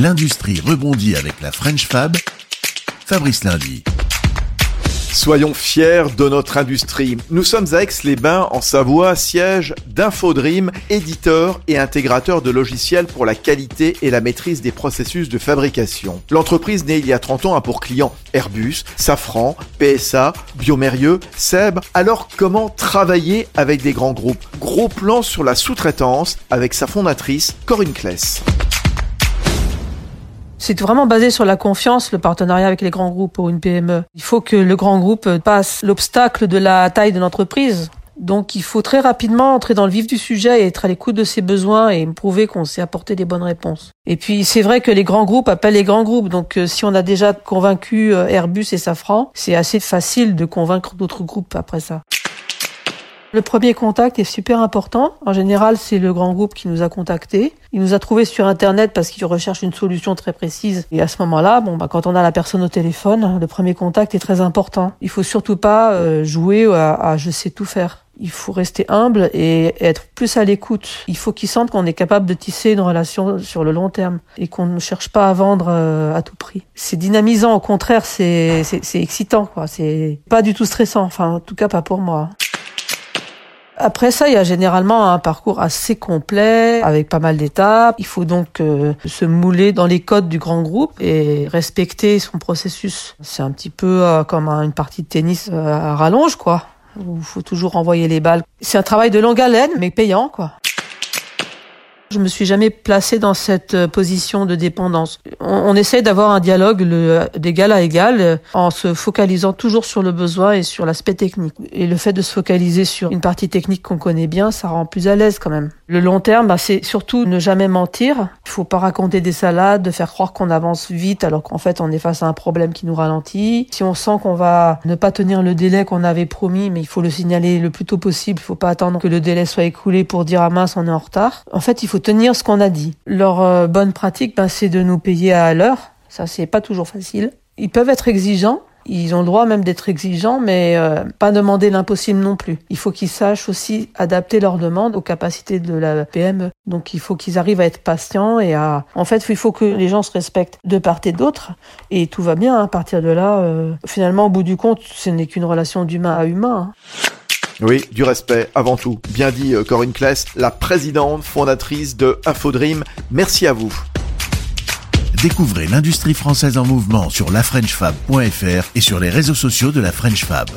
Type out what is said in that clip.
L'industrie rebondit avec la French Fab. Fabrice Lundi. Soyons fiers de notre industrie. Nous sommes à Aix-les-Bains, en Savoie, siège d'Infodream, éditeur et intégrateur de logiciels pour la qualité et la maîtrise des processus de fabrication. L'entreprise née il y a 30 ans a pour clients Airbus, Safran, PSA, Biomérieux, Seb. Alors comment travailler avec des grands groupes? Gros plan sur la sous-traitance avec sa fondatrice Corinne Kless. C'est vraiment basé sur la confiance, le partenariat avec les grands groupes ou une PME. Il faut que le grand groupe passe l'obstacle de la taille de l'entreprise. Donc il faut très rapidement entrer dans le vif du sujet et être à l'écoute de ses besoins et prouver qu'on sait apporter des bonnes réponses. Et puis c'est vrai que les grands groupes appellent les grands groupes. Donc euh, si on a déjà convaincu euh, Airbus et Safran, c'est assez facile de convaincre d'autres groupes après ça. Le premier contact est super important. En général, c'est le grand groupe qui nous a contactés. Il nous a trouvé sur Internet parce qu'il recherche une solution très précise. Et à ce moment-là, bon, bah, quand on a la personne au téléphone, le premier contact est très important. Il faut surtout pas euh, jouer à, je sais tout faire. Il faut rester humble et être plus à l'écoute. Il faut qu'ils sentent qu'on est capable de tisser une relation sur le long terme et qu'on ne cherche pas à vendre euh, à tout prix. C'est dynamisant, au contraire, c'est excitant, quoi. C'est pas du tout stressant. Enfin, en tout cas, pas pour moi. Après ça, il y a généralement un parcours assez complet avec pas mal d'étapes. Il faut donc euh, se mouler dans les codes du grand groupe et respecter son processus. C'est un petit peu euh, comme une partie de tennis euh, à rallonge, quoi. Il faut toujours envoyer les balles. C'est un travail de longue haleine, mais payant, quoi. Je me suis jamais placé dans cette euh, position de dépendance. On, on essaye d'avoir un dialogue d'égal à égal euh, en se focalisant toujours sur le besoin et sur l'aspect technique. Et le fait de se focaliser sur une partie technique qu'on connaît bien, ça rend plus à l'aise quand même. Le long terme, bah, c'est surtout ne jamais mentir. Il faut pas raconter des salades, de faire croire qu'on avance vite alors qu'en fait on est face à un problème qui nous ralentit. Si on sent qu'on va ne pas tenir le délai qu'on avait promis, mais il faut le signaler le plus tôt possible. Il faut pas attendre que le délai soit écoulé pour dire ah mince on est en retard. En fait, il faut tenir ce qu'on a dit. Leur euh, bonne pratique, ben, c'est de nous payer à l'heure. Ça, c'est pas toujours facile. Ils peuvent être exigeants. Ils ont le droit même d'être exigeants, mais euh, pas demander l'impossible non plus. Il faut qu'ils sachent aussi adapter leurs demandes aux capacités de la PME. Donc il faut qu'ils arrivent à être patients et à... En fait, il faut que les gens se respectent de part et d'autre. Et tout va bien hein. à partir de là. Euh, finalement, au bout du compte, ce n'est qu'une relation d'humain à humain. Hein. Oui, du respect avant tout. Bien dit euh, Corinne Kless, la présidente fondatrice de Infodream. Merci à vous. Découvrez l'industrie française en mouvement sur lafrenchfab.fr et sur les réseaux sociaux de la French Fab.